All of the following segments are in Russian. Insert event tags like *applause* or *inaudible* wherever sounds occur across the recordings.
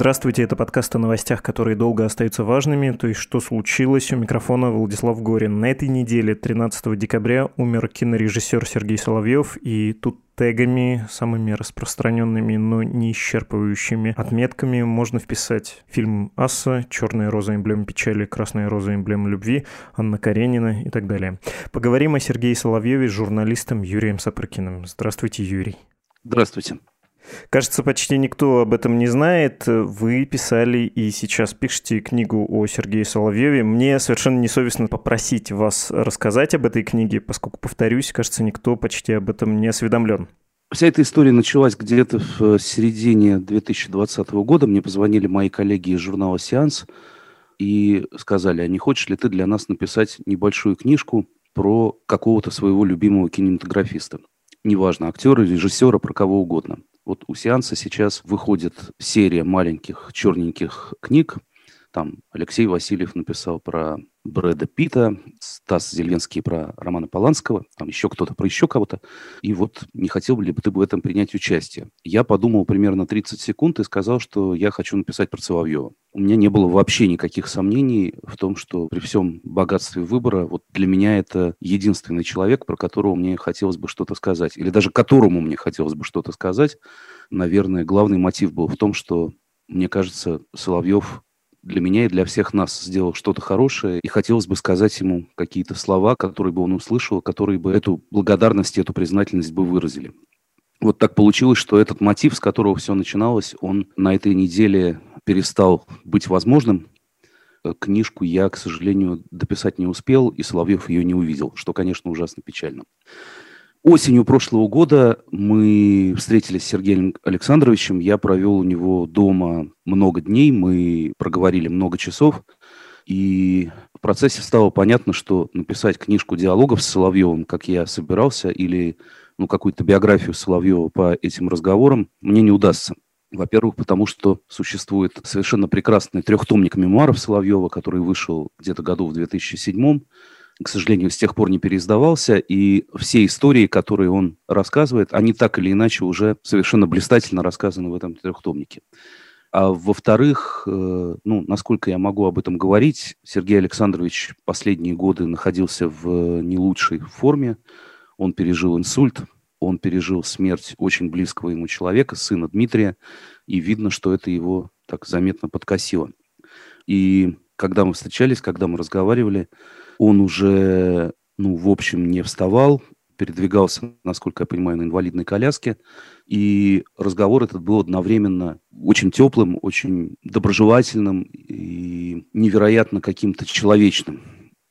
Здравствуйте, это подкаст о новостях, которые долго остаются важными, то есть что случилось. У микрофона Владислав Горин. На этой неделе, 13 декабря, умер кинорежиссер Сергей Соловьев, и тут тегами, самыми распространенными, но не исчерпывающими отметками можно вписать фильм «Асса», «Черная роза. Эмблема печали», «Красная роза. Эмблема любви», «Анна Каренина» и так далее. Поговорим о Сергее Соловьеве с журналистом Юрием Сапрыкиным. Здравствуйте, Юрий. Здравствуйте. Кажется, почти никто об этом не знает. Вы писали и сейчас пишете книгу о Сергее Соловьеве. Мне совершенно несовестно попросить вас рассказать об этой книге, поскольку, повторюсь, кажется, никто почти об этом не осведомлен. Вся эта история началась где-то в середине 2020 года. Мне позвонили мои коллеги из журнала «Сеанс» и сказали, а не хочешь ли ты для нас написать небольшую книжку про какого-то своего любимого кинематографиста? Неважно, актера, режиссера, про кого угодно. Вот у сеанса сейчас выходит серия маленьких черненьких книг. Там Алексей Васильев написал про Брэда Питта, Стас Зеленский про Романа Поланского, там еще кто-то про еще кого-то. И вот не хотел бы ли бы ты в этом принять участие? Я подумал примерно 30 секунд и сказал, что я хочу написать про Соловьева. У меня не было вообще никаких сомнений в том, что при всем богатстве выбора, вот для меня это единственный человек, про которого мне хотелось бы что-то сказать, или даже которому мне хотелось бы что-то сказать. Наверное, главный мотив был в том, что мне кажется, Соловьев для меня и для всех нас сделал что-то хорошее, и хотелось бы сказать ему какие-то слова, которые бы он услышал, которые бы эту благодарность, эту признательность бы выразили. Вот так получилось, что этот мотив, с которого все начиналось, он на этой неделе перестал быть возможным. Книжку я, к сожалению, дописать не успел, и Соловьев ее не увидел, что, конечно, ужасно печально. Осенью прошлого года мы встретились с Сергеем Александровичем. Я провел у него дома много дней, мы проговорили много часов. И в процессе стало понятно, что написать книжку диалогов с Соловьевым, как я собирался, или ну, какую-то биографию Соловьева по этим разговорам, мне не удастся. Во-первых, потому что существует совершенно прекрасный трехтомник мемуаров Соловьева, который вышел где-то году в 2007 к сожалению, с тех пор не переиздавался, и все истории, которые он рассказывает, они так или иначе уже совершенно блистательно рассказаны в этом трехтомнике. А во-вторых, э, ну, насколько я могу об этом говорить, Сергей Александрович последние годы находился в не лучшей форме. Он пережил инсульт, он пережил смерть очень близкого ему человека, сына Дмитрия, и видно, что это его так заметно подкосило. И когда мы встречались, когда мы разговаривали, он уже, ну, в общем, не вставал, передвигался, насколько я понимаю, на инвалидной коляске. И разговор этот был одновременно очень теплым, очень доброжелательным и невероятно каким-то человечным.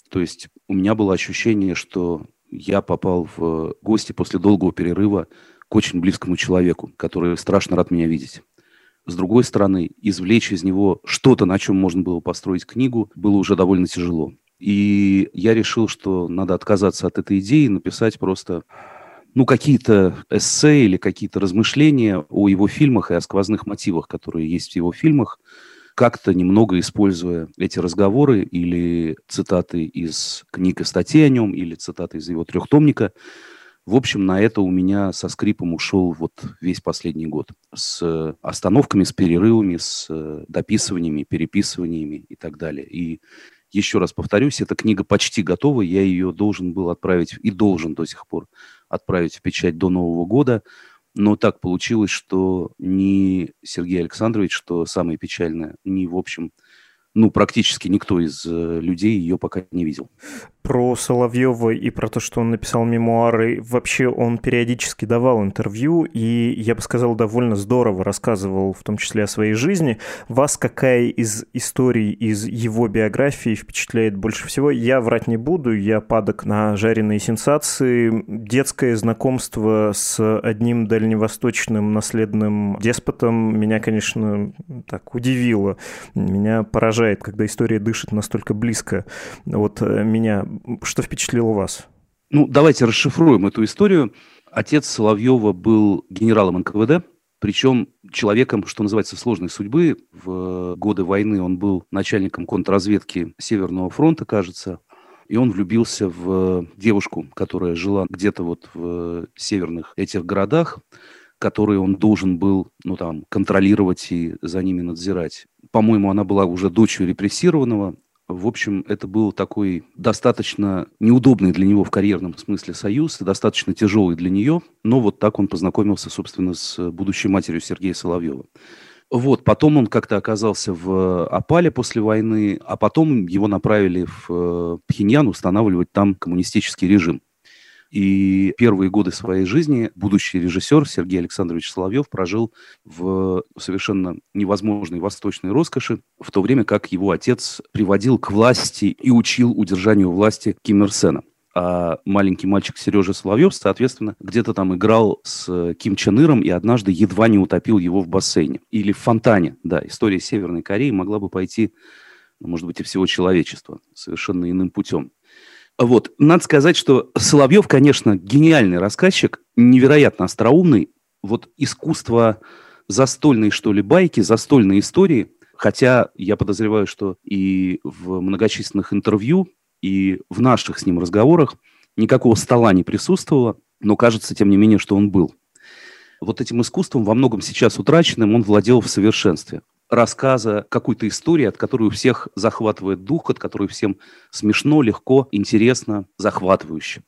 То есть у меня было ощущение, что я попал в гости после долгого перерыва к очень близкому человеку, который страшно рад меня видеть. С другой стороны, извлечь из него что-то, на чем можно было построить книгу, было уже довольно тяжело. И я решил, что надо отказаться от этой идеи и написать просто ну, какие-то эссе или какие-то размышления о его фильмах и о сквозных мотивах, которые есть в его фильмах, как-то немного используя эти разговоры или цитаты из книг и статей о нем, или цитаты из его трехтомника. В общем, на это у меня со скрипом ушел вот весь последний год. С остановками, с перерывами, с дописываниями, переписываниями и так далее. И еще раз повторюсь, эта книга почти готова, я ее должен был отправить и должен до сих пор отправить в печать до Нового года. Но так получилось, что ни Сергей Александрович, что самое печальное, ни, в общем, ну, практически никто из э, людей ее пока не видел. Про Соловьева и про то, что он написал мемуары, вообще он периодически давал интервью, и, я бы сказал, довольно здорово рассказывал, в том числе о своей жизни. Вас какая из историй из его биографии впечатляет больше всего? Я врать не буду, я падок на жареные сенсации. Детское знакомство с одним дальневосточным наследным деспотом меня, конечно, так удивило. Меня поражает когда история дышит настолько близко. Вот э, меня, что впечатлило вас? Ну, давайте расшифруем эту историю. Отец Соловьева был генералом НКВД, причем человеком, что называется, сложной судьбы. В годы войны он был начальником контрразведки Северного фронта, кажется, и он влюбился в девушку, которая жила где-то вот в северных этих городах, которые он должен был, ну там, контролировать и за ними надзирать. По-моему, она была уже дочерью репрессированного, в общем, это был такой достаточно неудобный для него в карьерном смысле союз, достаточно тяжелый для нее, но вот так он познакомился, собственно, с будущей матерью Сергея Соловьева. Вот, потом он как-то оказался в Апале после войны, а потом его направили в э, Пхеньян устанавливать там коммунистический режим. И первые годы своей жизни будущий режиссер Сергей Александрович Соловьев прожил в совершенно невозможной восточной роскоши, в то время как его отец приводил к власти и учил удержанию власти Ким Ир Сена а маленький мальчик Сережа Соловьев, соответственно, где-то там играл с Ким Чен Иром и однажды едва не утопил его в бассейне. Или в фонтане, да. История Северной Кореи могла бы пойти, ну, может быть, и всего человечества совершенно иным путем. Вот. Надо сказать, что Соловьев, конечно, гениальный рассказчик, невероятно остроумный. Вот искусство застольной, что ли, байки, застольной истории, хотя я подозреваю, что и в многочисленных интервью, и в наших с ним разговорах никакого стола не присутствовало, но кажется, тем не менее, что он был. Вот этим искусством, во многом сейчас утраченным, он владел в совершенстве рассказа какой-то истории, от которой у всех захватывает дух, от которой всем смешно, легко, интересно, захватывающе.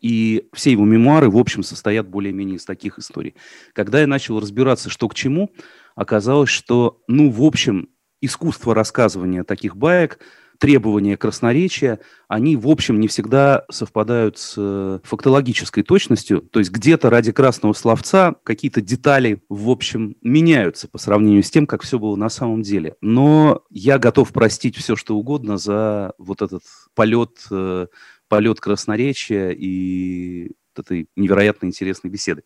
И все его мемуары, в общем, состоят более-менее из таких историй. Когда я начал разбираться, что к чему, оказалось, что, ну, в общем, искусство рассказывания таких баек – требования красноречия, они, в общем, не всегда совпадают с э, фактологической точностью. То есть где-то ради красного словца какие-то детали, в общем, меняются по сравнению с тем, как все было на самом деле. Но я готов простить все, что угодно за вот этот полет, э, полет красноречия и этой невероятно интересной беседы.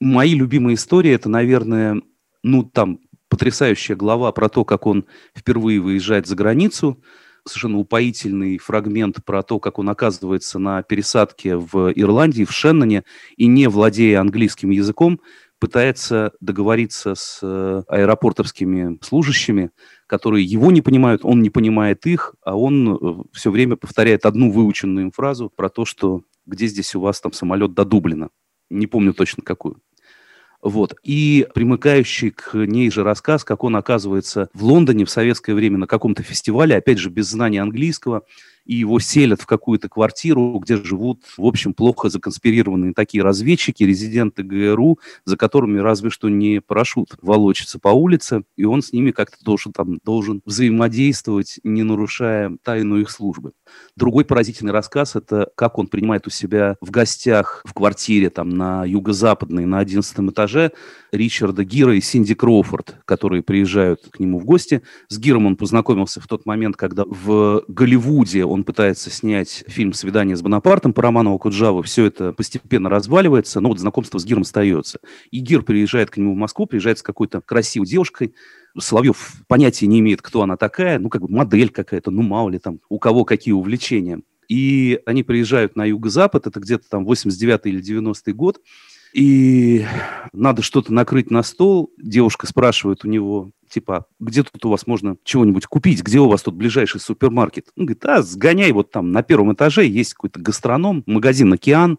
Мои любимые истории – это, наверное, ну, там, потрясающая глава про то, как он впервые выезжает за границу, совершенно упоительный фрагмент про то, как он оказывается на пересадке в Ирландии, в Шенноне, и не владея английским языком, пытается договориться с э, аэропортовскими служащими, которые его не понимают, он не понимает их, а он э, все время повторяет одну выученную им фразу про то, что где здесь у вас там самолет до Дублина. Не помню точно какую. Вот. И примыкающий к ней же рассказ, как он оказывается в Лондоне в советское время на каком-то фестивале, опять же, без знания английского, и его селят в какую-то квартиру, где живут, в общем, плохо законспирированные такие разведчики, резиденты ГРУ, за которыми разве что не парашют волочится по улице, и он с ними как-то должен, там, должен взаимодействовать, не нарушая тайну их службы. Другой поразительный рассказ – это как он принимает у себя в гостях в квартире там на юго-западной, на 11 этаже Ричарда Гира и Синди Кроуфорд, которые приезжают к нему в гости. С Гиром он познакомился в тот момент, когда в Голливуде он пытается снять фильм «Свидание с Бонапартом» по роману Окуджавы. Все это постепенно разваливается, но вот знакомство с Гиром остается. И Гир приезжает к нему в Москву, приезжает с какой-то красивой девушкой, Соловьев понятия не имеет, кто она такая, ну, как бы модель какая-то, ну, мало ли там, у кого какие увлечения. И они приезжают на юго-запад, это где-то там 89 или 90 год, и надо что-то накрыть на стол. Девушка спрашивает у него, типа, где тут у вас можно чего-нибудь купить, где у вас тут ближайший супермаркет? Он говорит, а, сгоняй вот там на первом этаже, есть какой-то гастроном, магазин «Океан»,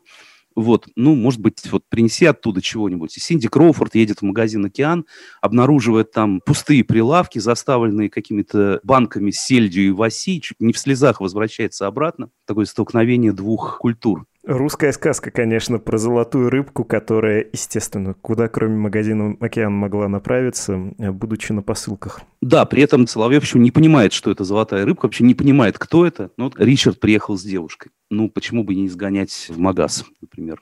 вот, ну, может быть, вот принеси оттуда чего-нибудь. И Синди Кроуфорд едет в магазин «Океан», обнаруживает там пустые прилавки, заставленные какими-то банками с сельдью и васи, чуть не в слезах возвращается обратно. Такое столкновение двух культур. Русская сказка, конечно, про золотую рыбку, которая, естественно, куда кроме магазина «Океан» могла направиться, будучи на посылках. Да, при этом Соловьев еще не понимает, что это золотая рыбка, вообще не понимает, кто это. Ну, вот Ричард приехал с девушкой. Ну, почему бы не изгонять в магаз, например.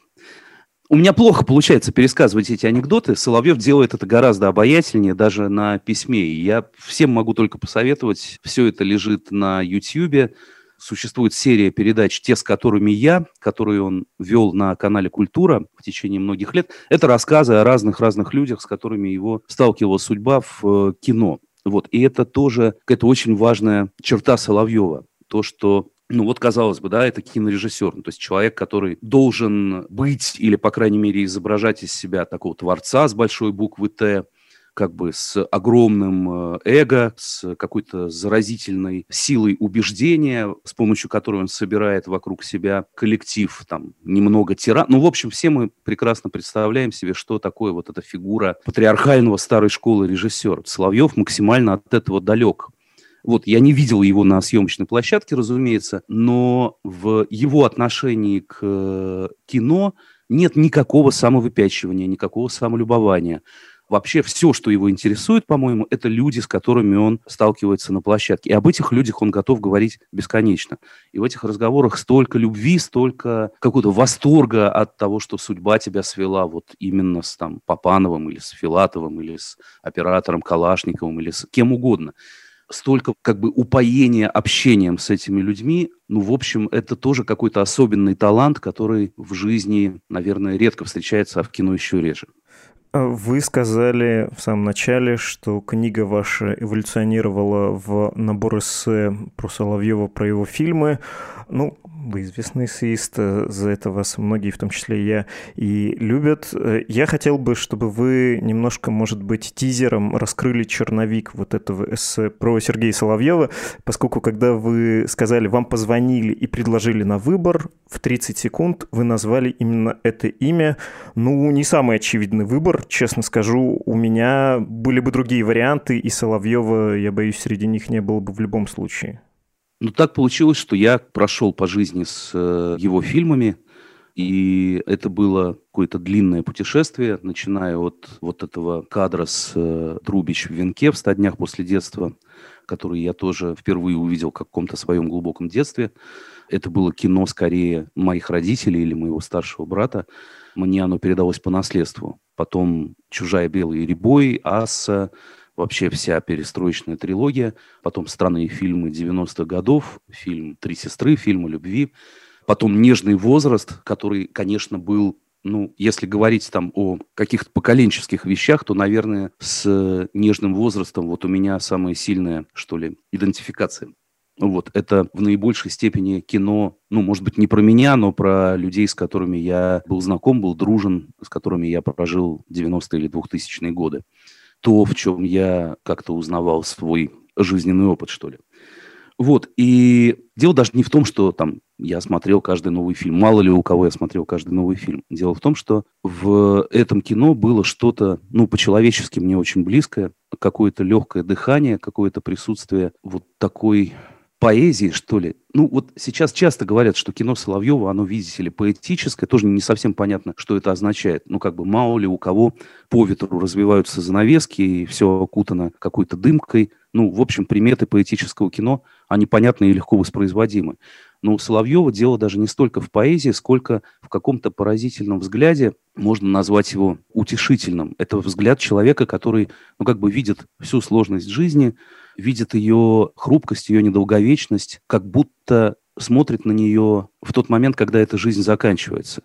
У меня плохо получается пересказывать эти анекдоты. Соловьев делает это гораздо обаятельнее, даже на письме. Я всем могу только посоветовать. Все это лежит на YouTube существует серия передач, те, с которыми я, которые он вел на канале «Культура» в течение многих лет. Это рассказы о разных-разных людях, с которыми его сталкивала судьба в э, кино. Вот. И это тоже какая-то очень важная черта Соловьева. То, что ну вот, казалось бы, да, это кинорежиссер, ну, то есть человек, который должен быть или, по крайней мере, изображать из себя такого творца с большой буквы «Т», как бы с огромным э, эго, с какой-то заразительной силой убеждения, с помощью которой он собирает вокруг себя коллектив, там, немного тиран. Ну, в общем, все мы прекрасно представляем себе, что такое вот эта фигура патриархального старой школы режиссера. Соловьев максимально от этого далек. Вот, я не видел его на съемочной площадке, разумеется, но в его отношении к э, кино нет никакого самовыпячивания, никакого самолюбования. Вообще все, что его интересует, по-моему, это люди, с которыми он сталкивается на площадке. И об этих людях он готов говорить бесконечно. И в этих разговорах столько любви, столько какого-то восторга от того, что судьба тебя свела вот именно с там, Папановым или с Филатовым или с оператором Калашниковым или с кем угодно столько как бы упоения общением с этими людьми. Ну, в общем, это тоже какой-то особенный талант, который в жизни, наверное, редко встречается, а в кино еще реже. Вы сказали в самом начале, что книга ваша эволюционировала в набор эссе про Соловьева, про его фильмы. Ну, вы известный эссеист, э, за это вас многие, в том числе я, и любят. Э, я хотел бы, чтобы вы немножко, может быть, тизером раскрыли черновик вот этого эссе про Сергея Соловьева, поскольку когда вы сказали, вам позвонили и предложили на выбор, в 30 секунд вы назвали именно это имя. Ну, не самый очевидный выбор, честно скажу. У меня были бы другие варианты, и Соловьева, я боюсь, среди них не было бы в любом случае. Ну, так получилось, что я прошел по жизни с э, его фильмами, и это было какое-то длинное путешествие, начиная от вот этого кадра с э, Трубич в венке в «100 днях после детства», который я тоже впервые увидел в каком-то своем глубоком детстве. Это было кино скорее моих родителей или моего старшего брата. Мне оно передалось по наследству. Потом «Чужая белый ребой», «Асса», вообще вся перестроечная трилогия, потом странные фильмы 90-х годов, фильм «Три сестры», фильм о любви, потом «Нежный возраст», который, конечно, был ну, если говорить там о каких-то поколенческих вещах, то, наверное, с нежным возрастом вот у меня самая сильная, что ли, идентификация. Вот, это в наибольшей степени кино, ну, может быть, не про меня, но про людей, с которыми я был знаком, был дружен, с которыми я прожил 90-е или 2000-е годы то, в чем я как-то узнавал свой жизненный опыт, что ли. Вот, и дело даже не в том, что там я смотрел каждый новый фильм. Мало ли у кого я смотрел каждый новый фильм. Дело в том, что в этом кино было что-то, ну, по-человечески мне очень близкое, какое-то легкое дыхание, какое-то присутствие вот такой поэзии, что ли. Ну, вот сейчас часто говорят, что кино Соловьева, оно, видите ли, поэтическое, тоже не совсем понятно, что это означает. Ну, как бы мало ли у кого по ветру развиваются занавески, и все окутано какой-то дымкой. Ну, в общем, приметы поэтического кино, они понятны и легко воспроизводимы. Но у Соловьева дело даже не столько в поэзии, сколько в каком-то поразительном взгляде, можно назвать его утешительным. Это взгляд человека, который, ну, как бы видит всю сложность жизни, видит ее хрупкость, ее недолговечность, как будто смотрит на нее в тот момент, когда эта жизнь заканчивается.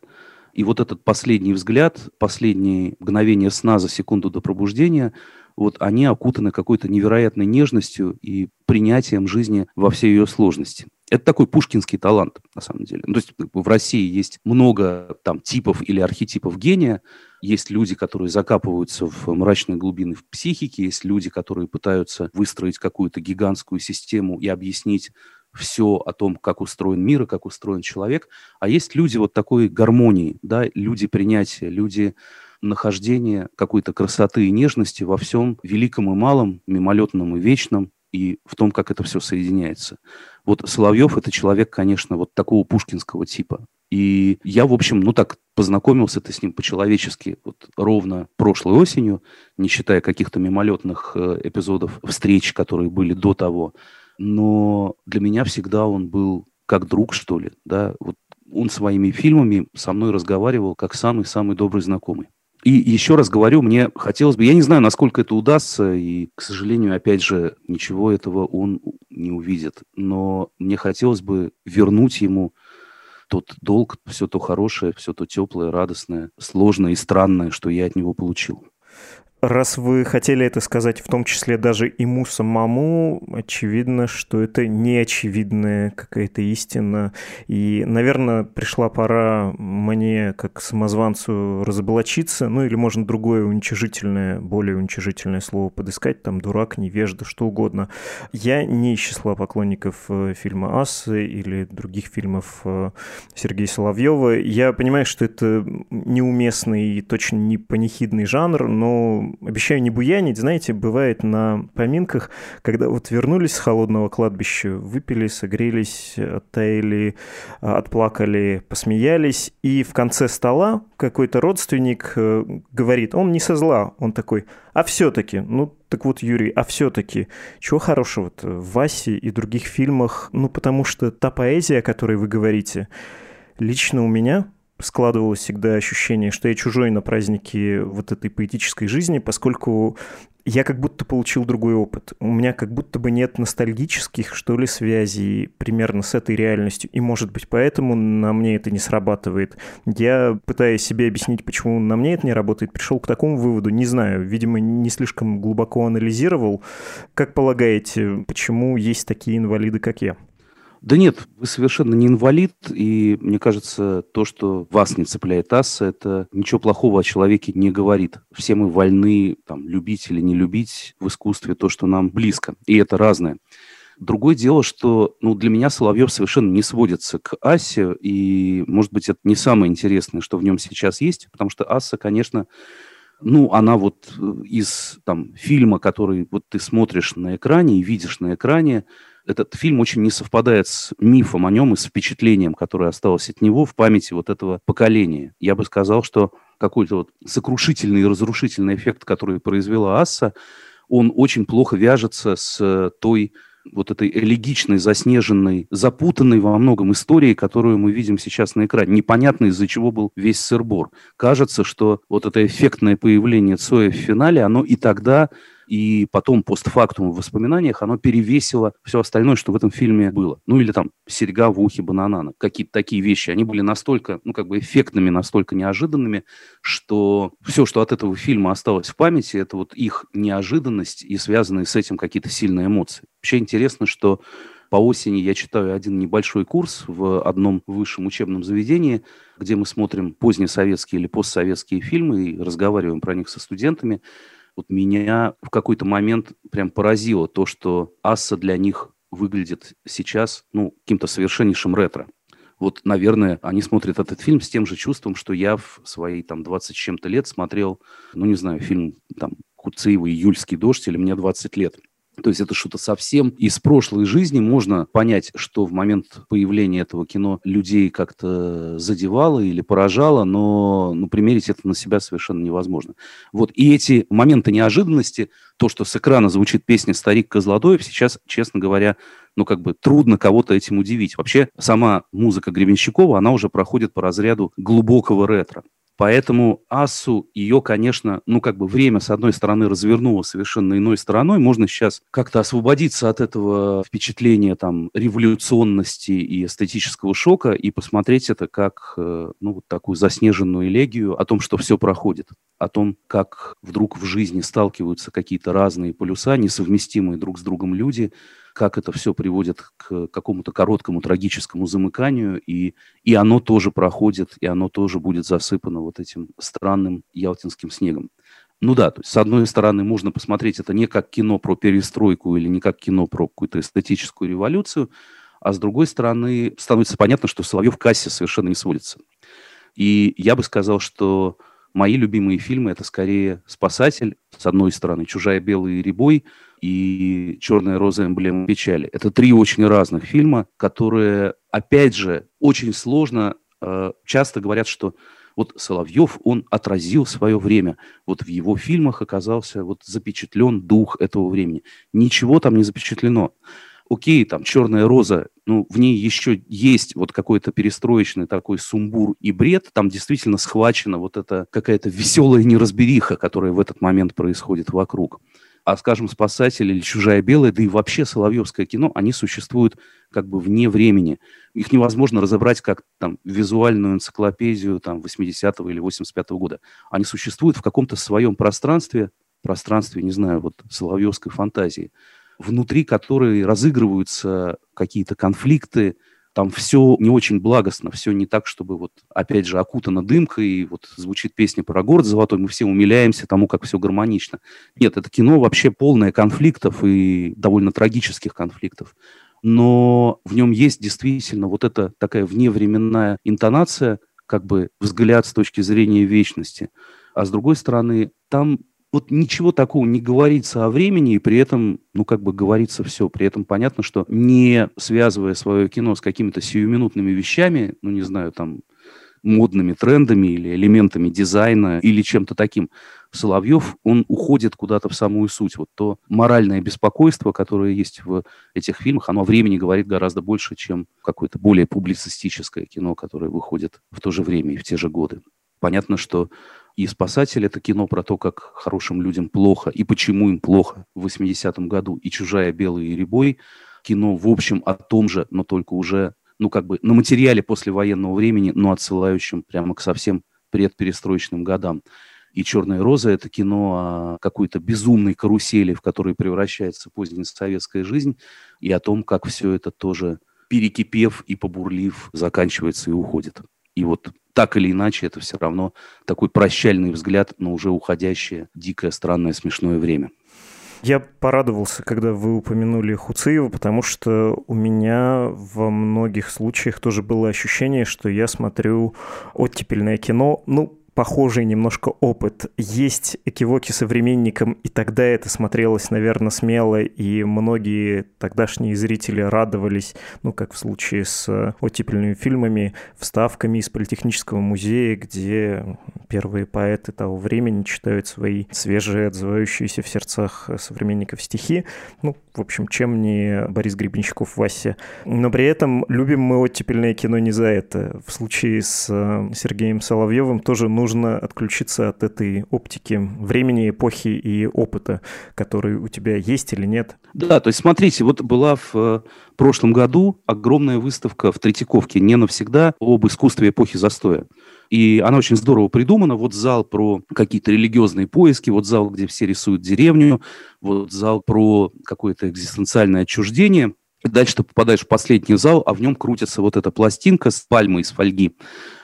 И вот этот последний взгляд, последние мгновения сна за секунду до пробуждения, вот они окутаны какой-то невероятной нежностью и принятием жизни во всей ее сложности. Это такой пушкинский талант, на самом деле. Ну, то есть в России есть много там типов или архетипов гения, есть люди, которые закапываются в мрачные глубины в психике, есть люди, которые пытаются выстроить какую-то гигантскую систему и объяснить все о том, как устроен мир и как устроен человек. А есть люди вот такой гармонии, да, люди принятия, люди нахождения какой-то красоты и нежности во всем великом и малом, мимолетном и вечном, и в том, как это все соединяется. Вот Соловьев – это человек, конечно, вот такого пушкинского типа. И я, в общем, ну так познакомился ты с ним по-человечески вот ровно прошлой осенью, не считая каких-то мимолетных э, эпизодов встреч, которые были до того. Но для меня всегда он был как друг, что ли, да. Вот он своими фильмами со мной разговаривал как самый-самый добрый знакомый. И еще раз говорю, мне хотелось бы, я не знаю, насколько это удастся, и, к сожалению, опять же, ничего этого он не увидит, но мне хотелось бы вернуть ему тот долг, все то хорошее, все то теплое, радостное, сложное и странное, что я от него получил. Раз вы хотели это сказать, в том числе даже ему самому, очевидно, что это не очевидная какая-то истина. И, наверное, пришла пора мне, как самозванцу, разоблачиться, ну или можно другое уничижительное, более уничижительное слово подыскать, там дурак, невежда, что угодно. Я не из числа поклонников э, фильма «Ассы» или других фильмов э, Сергея Соловьева. Я понимаю, что это неуместный и точно не панихидный жанр, но обещаю не буянить. Знаете, бывает на поминках, когда вот вернулись с холодного кладбища, выпили, согрелись, оттаяли, отплакали, посмеялись, и в конце стола какой-то родственник э, говорит, он не со зла, он такой, а все-таки, ну так вот, Юрий, а все-таки, чего хорошего-то в Васе и других фильмах? Ну, потому что та поэзия, о которой вы говорите, лично у меня складывалось всегда ощущение, что я чужой на празднике вот этой поэтической жизни, поскольку я как будто получил другой опыт. У меня как будто бы нет ностальгических, что ли, связей примерно с этой реальностью. И, может быть, поэтому на мне это не срабатывает. Я, пытаясь себе объяснить, почему на мне это не работает, пришел к такому выводу. Не знаю, видимо, не слишком глубоко анализировал. Как полагаете, почему есть такие инвалиды, как я? Да нет, вы совершенно не инвалид, и мне кажется, то, что вас не цепляет асса, это ничего плохого о человеке не говорит. Все мы вольны там, любить или не любить в искусстве то, что нам близко, и это разное. Другое дело, что ну, для меня Соловьев совершенно не сводится к Ассе, и, может быть, это не самое интересное, что в нем сейчас есть, потому что Асса, конечно, ну, она вот из там, фильма, который вот ты смотришь на экране и видишь на экране, этот фильм очень не совпадает с мифом о нем и с впечатлением, которое осталось от него в памяти вот этого поколения. Я бы сказал, что какой-то вот сокрушительный и разрушительный эффект, который произвела Асса, он очень плохо вяжется с той вот этой элегичной, заснеженной, запутанной во многом историей, которую мы видим сейчас на экране. Непонятно, из-за чего был весь сырбор. Кажется, что вот это эффектное появление Цоя в финале, оно и тогда и потом постфактум в воспоминаниях оно перевесило все остальное, что в этом фильме было. Ну или там серьга в ухе бананана, какие-то такие вещи. Они были настолько, ну как бы эффектными, настолько неожиданными, что все, что от этого фильма осталось в памяти, это вот их неожиданность и связанные с этим какие-то сильные эмоции. Вообще интересно, что по осени я читаю один небольшой курс в одном высшем учебном заведении, где мы смотрим позднесоветские или постсоветские фильмы и разговариваем про них со студентами вот меня в какой-то момент прям поразило то, что Асса для них выглядит сейчас, ну, каким-то совершеннейшим ретро. Вот, наверное, они смотрят этот фильм с тем же чувством, что я в свои там 20 с чем-то лет смотрел, ну, не знаю, фильм там Куцеева «Июльский дождь» или «Мне 20 лет». То есть это что-то совсем из прошлой жизни. Можно понять, что в момент появления этого кино людей как-то задевало или поражало, но ну, примерить это на себя совершенно невозможно. Вот. И эти моменты неожиданности, то, что с экрана звучит песня «Старик Козлодоев», сейчас, честно говоря, ну, как бы трудно кого-то этим удивить. Вообще, сама музыка Гребенщикова, она уже проходит по разряду глубокого ретро. Поэтому Асу ее, конечно, ну как бы время с одной стороны развернуло совершенно иной стороной. Можно сейчас как-то освободиться от этого впечатления там революционности и эстетического шока и посмотреть это как э, ну вот такую заснеженную элегию о том, что все проходит, о том, как вдруг в жизни сталкиваются какие-то разные полюса, несовместимые друг с другом люди, как это все приводит к какому-то короткому трагическому замыканию, и, и оно тоже проходит, и оно тоже будет засыпано вот этим странным ялтинским снегом. Ну да, то есть, с одной стороны, можно посмотреть это не как кино про перестройку или не как кино про какую-то эстетическую революцию, а с другой стороны, становится понятно, что Соловьев в кассе совершенно не сводится. И я бы сказал, что мои любимые фильмы это скорее «Спасатель», с одной стороны, «Чужая белый ребой», и «Черная роза. Эмблема печали». Это три очень разных фильма, которые, опять же, очень сложно. Э, часто говорят, что вот Соловьев, он отразил свое время. Вот в его фильмах оказался вот запечатлен дух этого времени. Ничего там не запечатлено. Окей, там «Черная роза», ну, в ней еще есть вот какой-то перестроечный такой сумбур и бред. Там действительно схвачена вот эта какая-то веселая неразбериха, которая в этот момент происходит вокруг а, скажем, «Спасатель» или «Чужая белая», да и вообще соловьевское кино, они существуют как бы вне времени. Их невозможно разобрать как там визуальную энциклопедию там 80-го или 85-го года. Они существуют в каком-то своем пространстве, пространстве, не знаю, вот соловьевской фантазии, внутри которой разыгрываются какие-то конфликты, там все не очень благостно, все не так, чтобы вот, опять же, окутано дымкой, и вот звучит песня про город золотой, мы все умиляемся тому, как все гармонично. Нет, это кино вообще полное конфликтов и довольно трагических конфликтов. Но в нем есть действительно вот эта такая вневременная интонация, как бы взгляд с точки зрения вечности. А с другой стороны, там вот ничего такого не говорится о времени, и при этом, ну, как бы говорится все. При этом понятно, что не связывая свое кино с какими-то сиюминутными вещами, ну, не знаю, там, модными трендами или элементами дизайна или чем-то таким, Соловьев, он уходит куда-то в самую суть. Вот то моральное беспокойство, которое есть в этих фильмах, оно о времени говорит гораздо больше, чем какое-то более публицистическое кино, которое выходит в то же время и в те же годы. Понятно, что и «Спасатель» — это кино про то, как хорошим людям плохо и почему им плохо в 80-м году. И «Чужая белый и рябой» — кино, в общем, о том же, но только уже, ну, как бы на материале после военного времени, но отсылающем прямо к совсем предперестроечным годам. И «Черная роза» — это кино о какой-то безумной карусели, в которой превращается поздняя советская жизнь, и о том, как все это тоже перекипев и побурлив, заканчивается и уходит. И вот так или иначе это все равно такой прощальный взгляд на уже уходящее, дикое, странное, смешное время. Я порадовался, когда вы упомянули Хуциева, потому что у меня во многих случаях тоже было ощущение, что я смотрю оттепельное кино, ну, похожий немножко опыт. Есть экивоки современникам, и тогда это смотрелось, наверное, смело, и многие тогдашние зрители радовались, ну, как в случае с оттепельными фильмами, вставками из Политехнического музея, где первые поэты того времени читают свои свежие, отзывающиеся в сердцах современников стихи. Ну, в общем, чем не Борис Гребенщиков Вася. Но при этом любим мы оттепельное кино не за это. В случае с Сергеем Соловьевым тоже нужно нужно отключиться от этой оптики времени, эпохи и опыта, который у тебя есть или нет. Да, то есть смотрите, вот была в э, прошлом году огромная выставка в Третьяковке «Не навсегда» об искусстве эпохи застоя. И она очень здорово придумана. Вот зал про какие-то религиозные поиски, вот зал, где все рисуют деревню, вот зал про какое-то экзистенциальное отчуждение. Дальше ты попадаешь в последний зал, а в нем крутится вот эта пластинка с пальмой из фольги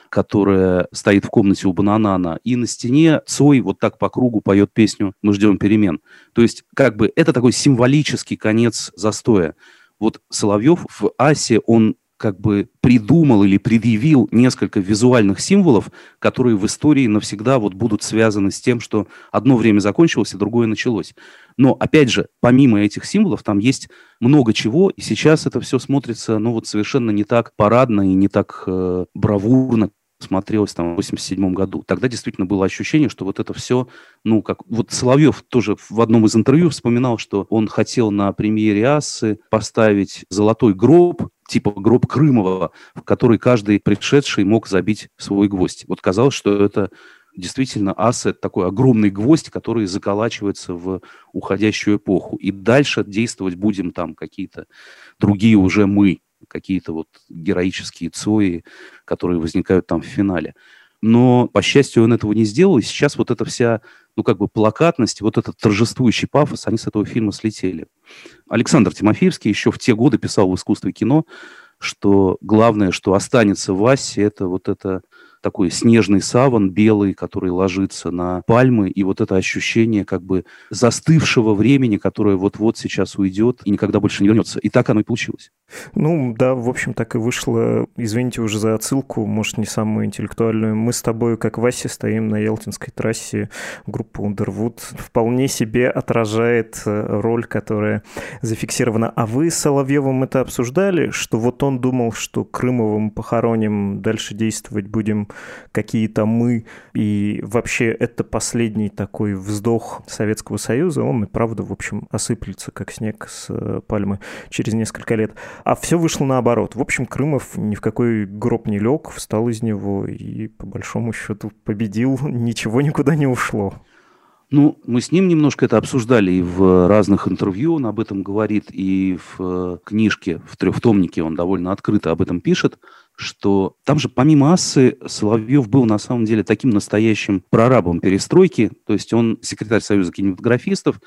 которая стоит в комнате у Бананана, и на стене Цой вот так по кругу поет песню «Мы ждем перемен». То есть как бы это такой символический конец застоя. Вот Соловьев в Асе, он как бы придумал или предъявил несколько визуальных символов, которые в истории навсегда вот будут связаны с тем, что одно время закончилось, и другое началось. Но, опять же, помимо этих символов, там есть много чего, и сейчас это все смотрится, ну, вот совершенно не так парадно и не так э, бравурно, смотрелось там в 87 году. Тогда действительно было ощущение, что вот это все, ну, как... Вот Соловьев тоже в одном из интервью вспоминал, что он хотел на премьере Ассы поставить золотой гроб, типа гроб Крымова, в который каждый пришедший мог забить свой гвоздь. Вот казалось, что это действительно аса – это такой огромный гвоздь, который заколачивается в уходящую эпоху. И дальше действовать будем там какие-то другие уже мы, какие-то вот героические цои, которые возникают там в финале. Но, по счастью, он этого не сделал, и сейчас вот эта вся, ну, как бы плакатность, вот этот торжествующий пафос, они с этого фильма слетели. Александр Тимофеевский еще в те годы писал в искусстве кино, что главное, что останется в Васе, это вот это такой снежный саван белый, который ложится на пальмы, и вот это ощущение как бы застывшего времени, которое вот-вот сейчас уйдет и никогда больше не вернется. И так оно и получилось. Ну, да, в общем, так и вышло. Извините уже за отсылку, может, не самую интеллектуальную. Мы с тобой, как Вася, стоим на Ялтинской трассе. Группа Underwood вполне себе отражает э, роль, которая зафиксирована. А вы с Соловьевым это обсуждали, что вот он думал, что Крымовым похороним, дальше действовать будем какие-то мы, и вообще это последний такой вздох Советского Союза, он и правда, в общем, осыплется, как снег с э, пальмы через несколько лет. А все вышло наоборот. В общем, Крымов ни в какой гроб не лег, встал из него и, по большому счету, победил, *laughs* ничего никуда не ушло. Ну, мы с ним немножко это обсуждали и в разных интервью. Он об этом говорит, и в э, книжке, в трехтомнике он довольно открыто об этом пишет, что там же помимо Ассы Соловьев был на самом деле таким настоящим прорабом перестройки, то есть он секретарь Союза кинематографистов,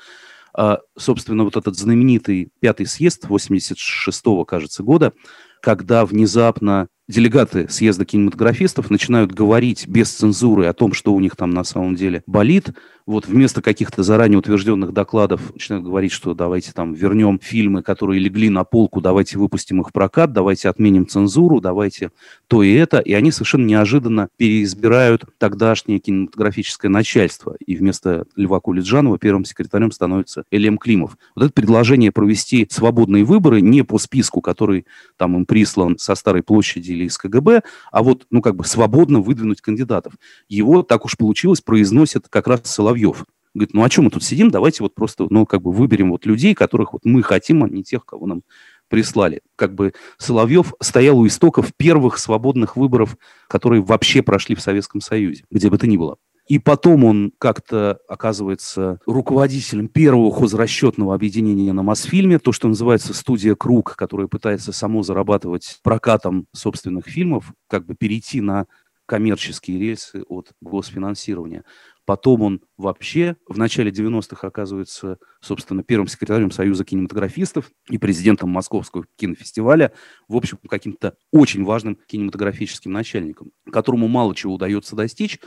собственно, вот этот знаменитый пятый съезд 86-го, кажется, года, когда внезапно делегаты съезда кинематографистов начинают говорить без цензуры о том, что у них там на самом деле болит, вот вместо каких-то заранее утвержденных докладов начинают говорить, что давайте там вернем фильмы, которые легли на полку, давайте выпустим их в прокат, давайте отменим цензуру, давайте то и это. И они совершенно неожиданно переизбирают тогдашнее кинематографическое начальство. И вместо Льва Кулиджанова первым секретарем становится Элем Климов. Вот это предложение провести свободные выборы не по списку, который там им прислан со Старой площади или из КГБ, а вот, ну, как бы свободно выдвинуть кандидатов. Его, так уж получилось, произносит как раз Соловьев. Говорит, ну, а чем мы тут сидим? Давайте вот просто, ну, как бы выберем вот людей, которых вот мы хотим, а не тех, кого нам прислали. Как бы Соловьев стоял у истоков первых свободных выборов, которые вообще прошли в Советском Союзе, где бы то ни было. И потом он как-то оказывается руководителем первого хозрасчетного объединения на Мосфильме, то, что называется студия «Круг», которая пытается само зарабатывать прокатом собственных фильмов, как бы перейти на коммерческие рельсы от госфинансирования. Потом он вообще в начале 90-х оказывается, собственно, первым секретарем Союза кинематографистов и президентом Московского кинофестиваля, в общем, каким-то очень важным кинематографическим начальником, которому мало чего удается достичь,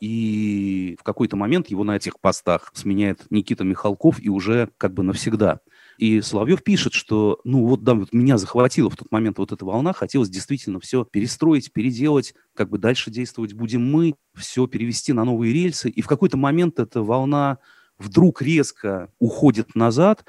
и в какой-то момент его на этих постах сменяет Никита Михалков и уже как бы навсегда. И Соловьев пишет, что, ну вот, да, вот меня захватила в тот момент вот эта волна, хотелось действительно все перестроить, переделать, как бы дальше действовать будем мы, все перевести на новые рельсы. И в какой-то момент эта волна вдруг резко уходит назад,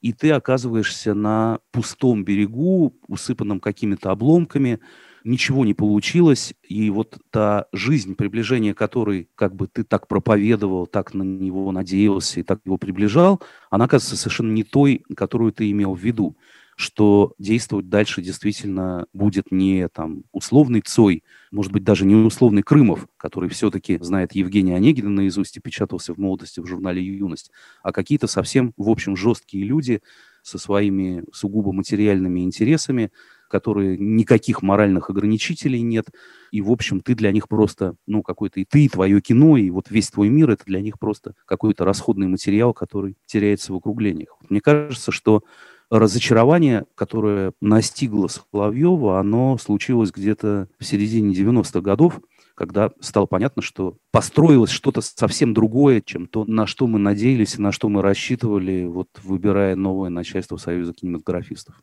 и ты оказываешься на пустом берегу, усыпанном какими-то обломками, ничего не получилось, и вот та жизнь, приближение которой как бы ты так проповедовал, так на него надеялся и так его приближал, она оказывается совершенно не той, которую ты имел в виду что действовать дальше действительно будет не там условный Цой, может быть, даже не условный Крымов, который все-таки знает Евгения Онегина наизусть и печатался в молодости в журнале «Юность», а какие-то совсем, в общем, жесткие люди со своими сугубо материальными интересами, которые никаких моральных ограничителей нет, и, в общем, ты для них просто, ну, какой-то, и ты, и твое кино, и вот весь твой мир, это для них просто какой-то расходный материал, который теряется в округлениях. Мне кажется, что разочарование, которое настигло Соловьева, оно случилось где-то в середине 90-х годов, когда стало понятно, что построилось что-то совсем другое, чем то, на что мы надеялись и на что мы рассчитывали, вот выбирая новое начальство Союза кинематографистов.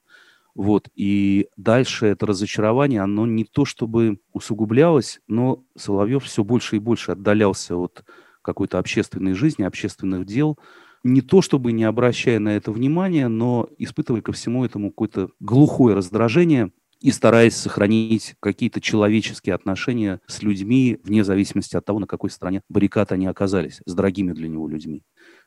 Вот, и дальше это разочарование, оно не то чтобы усугублялось, но Соловьев все больше и больше отдалялся от какой-то общественной жизни, общественных дел, не то чтобы не обращая на это внимания, но испытывая ко всему этому какое-то глухое раздражение и стараясь сохранить какие-то человеческие отношения с людьми, вне зависимости от того, на какой стороне баррикад они оказались, с дорогими для него людьми.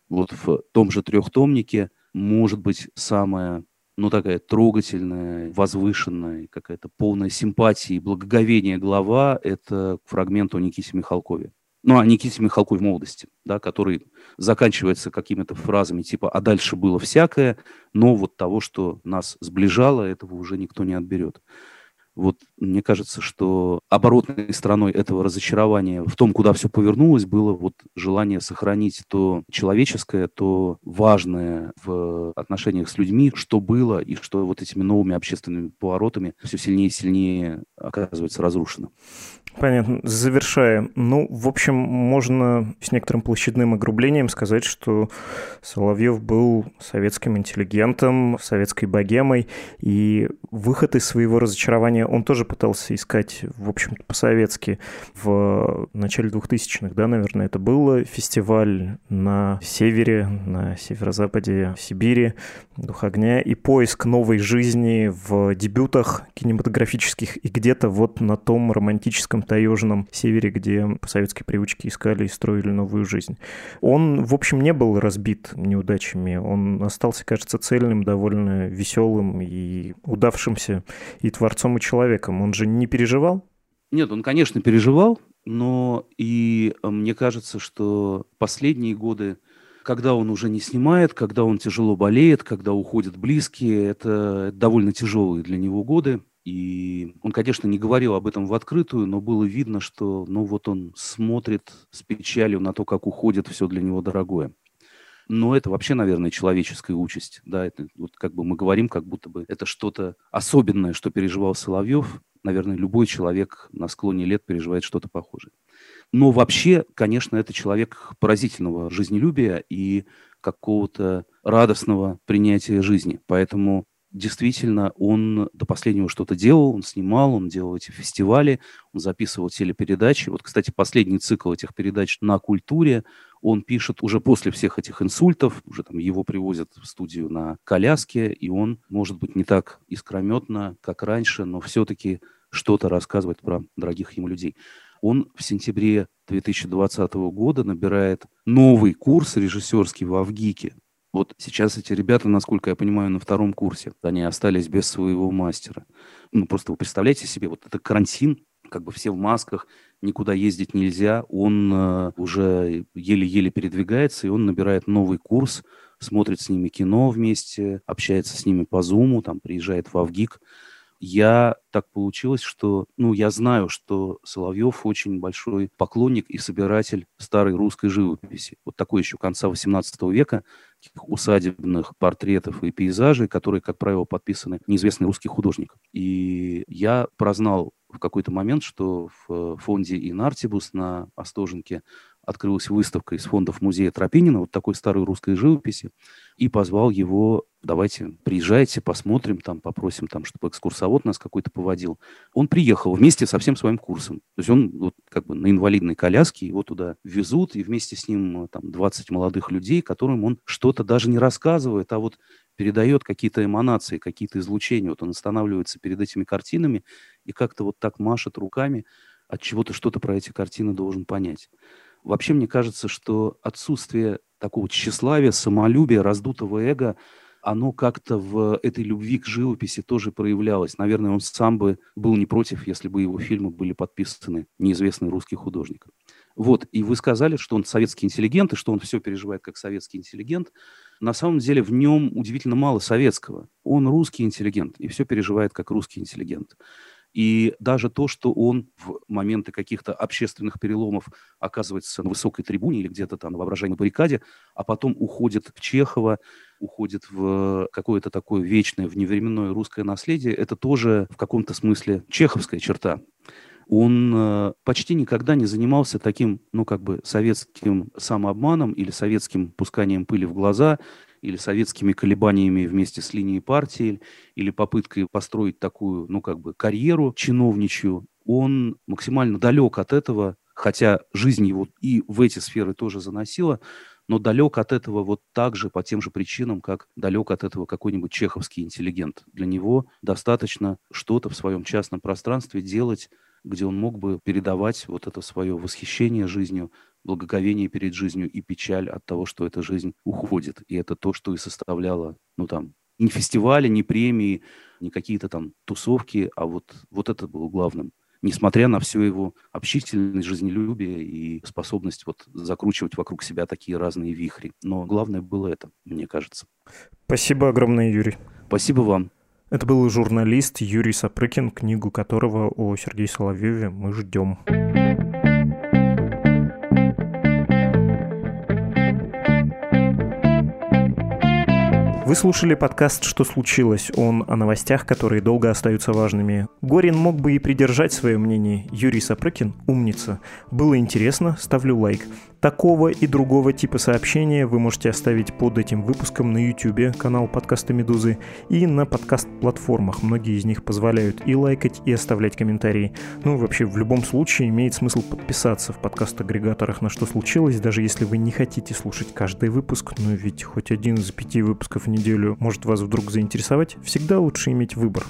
Вот в том же трехтомнике, может быть, самое ну, такая трогательная, возвышенная, какая-то полная симпатии и благоговения глава – это фрагмент о Никите Михалкове. Ну, о Никите Михалкове молодости, да, который заканчивается какими-то фразами типа «а дальше было всякое», но вот того, что нас сближало, этого уже никто не отберет. Вот мне кажется, что оборотной стороной этого разочарования в том, куда все повернулось, было вот желание сохранить то человеческое, то важное в отношениях с людьми, что было и что вот этими новыми общественными поворотами все сильнее и сильнее оказывается разрушено. Понятно. Завершая. Ну, в общем, можно с некоторым площадным огрублением сказать, что Соловьев был советским интеллигентом, советской богемой, и выход из своего разочарования он тоже пытался искать, в общем-то, по-советски. В начале 2000-х, да, наверное, это был фестиваль на севере, на северо-западе Сибири, «Дух огня», и поиск новой жизни в дебютах кинематографических, и где-то вот на том романтическом таежном севере, где по советской привычке искали и строили новую жизнь. Он, в общем, не был разбит неудачами. Он остался, кажется, цельным, довольно веселым и удавшимся и творцом, и человеком. Он же не переживал Нет, он, конечно, переживал, но и э, мне кажется, что последние годы, когда он уже не снимает, когда он тяжело болеет, когда уходят близкие, это довольно тяжелые для него годы. И он, конечно, не говорил об этом в открытую, но было видно, что ну вот он смотрит с печалью на то, как уходит все для него дорогое. Но это вообще, наверное, человеческая участь. Да, это вот как бы мы говорим, как будто бы это что-то особенное, что переживал Соловьев. Наверное, любой человек на склоне лет переживает что-то похожее. Но вообще, конечно, это человек поразительного жизнелюбия и какого-то радостного принятия жизни. Поэтому действительно он до последнего что-то делал, он снимал, он делал эти фестивали, он записывал телепередачи. Вот, кстати, последний цикл этих передач на культуре он пишет уже после всех этих инсультов, уже там его привозят в студию на коляске, и он, может быть, не так искрометно, как раньше, но все-таки что-то рассказывает про дорогих ему людей. Он в сентябре 2020 года набирает новый курс режиссерский в Авгике. Вот сейчас эти ребята, насколько я понимаю, на втором курсе. Они остались без своего мастера. Ну, просто вы представляете себе, вот это карантин, как бы все в масках, никуда ездить нельзя. Он э, уже еле-еле передвигается, и он набирает новый курс, смотрит с ними кино вместе, общается с ними по зуму, там приезжает в Авгик я так получилось, что, ну, я знаю, что Соловьев очень большой поклонник и собиратель старой русской живописи. Вот такой еще конца XVIII века, усадебных портретов и пейзажей, которые, как правило, подписаны неизвестный русский художник. И я прознал в какой-то момент, что в фонде Инартибус на Остоженке открылась выставка из фондов музея Тропинина, вот такой старой русской живописи, и позвал его, давайте, приезжайте, посмотрим, там, попросим, там, чтобы экскурсовод нас какой-то поводил. Он приехал вместе со всем своим курсом. То есть он вот как бы на инвалидной коляске, его туда везут, и вместе с ним там 20 молодых людей, которым он что-то даже не рассказывает, а вот передает какие-то эманации, какие-то излучения. Вот он останавливается перед этими картинами и как-то вот так машет руками, от чего-то что-то про эти картины должен понять. Вообще, мне кажется, что отсутствие такого тщеславия, самолюбия, раздутого эго, оно как-то в этой любви к живописи тоже проявлялось. Наверное, он сам бы был не против, если бы его фильмы были подписаны неизвестный русский художник. Вот, и вы сказали, что он советский интеллигент, и что он все переживает как советский интеллигент. На самом деле в нем удивительно мало советского. Он русский интеллигент, и все переживает как русский интеллигент. И даже то, что он в моменты каких-то общественных переломов оказывается на высокой трибуне или где-то там на воображаемой баррикаде, а потом уходит в Чехова, уходит в какое-то такое вечное, вневременное русское наследие, это тоже в каком-то смысле чеховская черта. Он э, почти никогда не занимался таким, ну, как бы советским самообманом или советским пусканием пыли в глаза – или советскими колебаниями вместе с линией партии, или попыткой построить такую, ну, как бы, карьеру чиновничью, он максимально далек от этого, хотя жизнь его и в эти сферы тоже заносила, но далек от этого вот так же, по тем же причинам, как далек от этого какой-нибудь чеховский интеллигент. Для него достаточно что-то в своем частном пространстве делать, где он мог бы передавать вот это свое восхищение жизнью, благоговение перед жизнью и печаль от того, что эта жизнь уходит. И это то, что и составляло, ну там, не фестивали, не премии, не какие-то там тусовки, а вот, вот это было главным. Несмотря на всю его общительность, жизнелюбие и способность вот закручивать вокруг себя такие разные вихри. Но главное было это, мне кажется. Спасибо огромное, Юрий. Спасибо вам. Это был журналист Юрий Сапрыкин, книгу которого о Сергее Соловьеве мы ждем. Вы слушали подкаст «Что случилось?». Он о новостях, которые долго остаются важными. Горин мог бы и придержать свое мнение. Юрий Сапрыкин – умница. Было интересно? Ставлю лайк. Такого и другого типа сообщения вы можете оставить под этим выпуском на YouTube, канал подкаста «Медузы», и на подкаст-платформах. Многие из них позволяют и лайкать, и оставлять комментарии. Ну, вообще, в любом случае имеет смысл подписаться в подкаст-агрегаторах на «Что случилось», даже если вы не хотите слушать каждый выпуск, но ведь хоть один из пяти выпусков в неделю может вас вдруг заинтересовать, всегда лучше иметь выбор.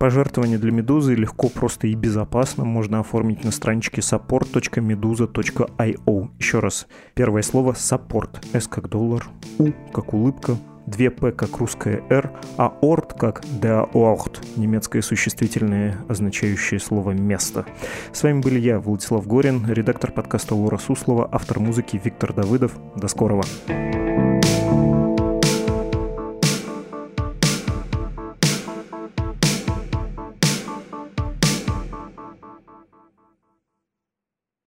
Пожертвование для «Медузы» легко, просто и безопасно можно оформить на страничке support.meduza.io. Еще раз, Первое слово support. S как доллар, U как улыбка, 2П как русская «р», а «орт» как «der Ort», немецкое существительное, означающее слово «место». С вами были я, Владислав Горин, редактор подкаста Лора Суслова, автор музыки Виктор Давыдов. До скорого. Thank